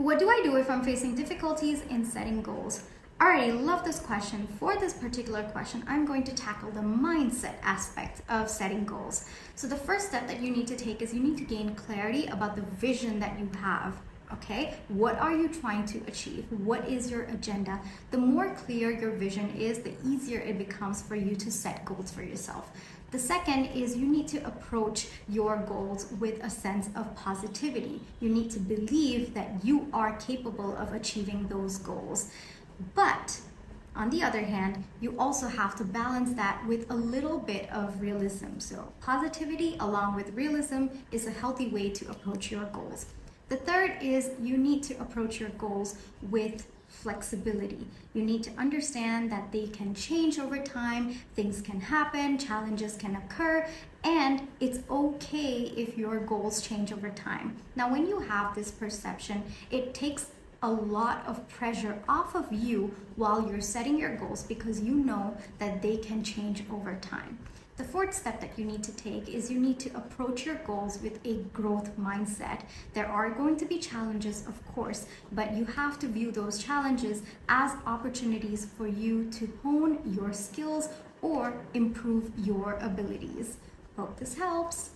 What do I do if I'm facing difficulties in setting goals? I already love this question. For this particular question, I'm going to tackle the mindset aspect of setting goals. So, the first step that you need to take is you need to gain clarity about the vision that you have. Okay, what are you trying to achieve? What is your agenda? The more clear your vision is, the easier it becomes for you to set goals for yourself. The second is you need to approach your goals with a sense of positivity. You need to believe that you are capable of achieving those goals. But on the other hand, you also have to balance that with a little bit of realism. So, positivity along with realism is a healthy way to approach your goals. The third is you need to approach your goals with flexibility. You need to understand that they can change over time, things can happen, challenges can occur, and it's okay if your goals change over time. Now, when you have this perception, it takes a lot of pressure off of you while you're setting your goals because you know that they can change over time. The fourth step that you need to take is you need to approach your goals with a growth mindset. There are going to be challenges, of course, but you have to view those challenges as opportunities for you to hone your skills or improve your abilities. Hope this helps.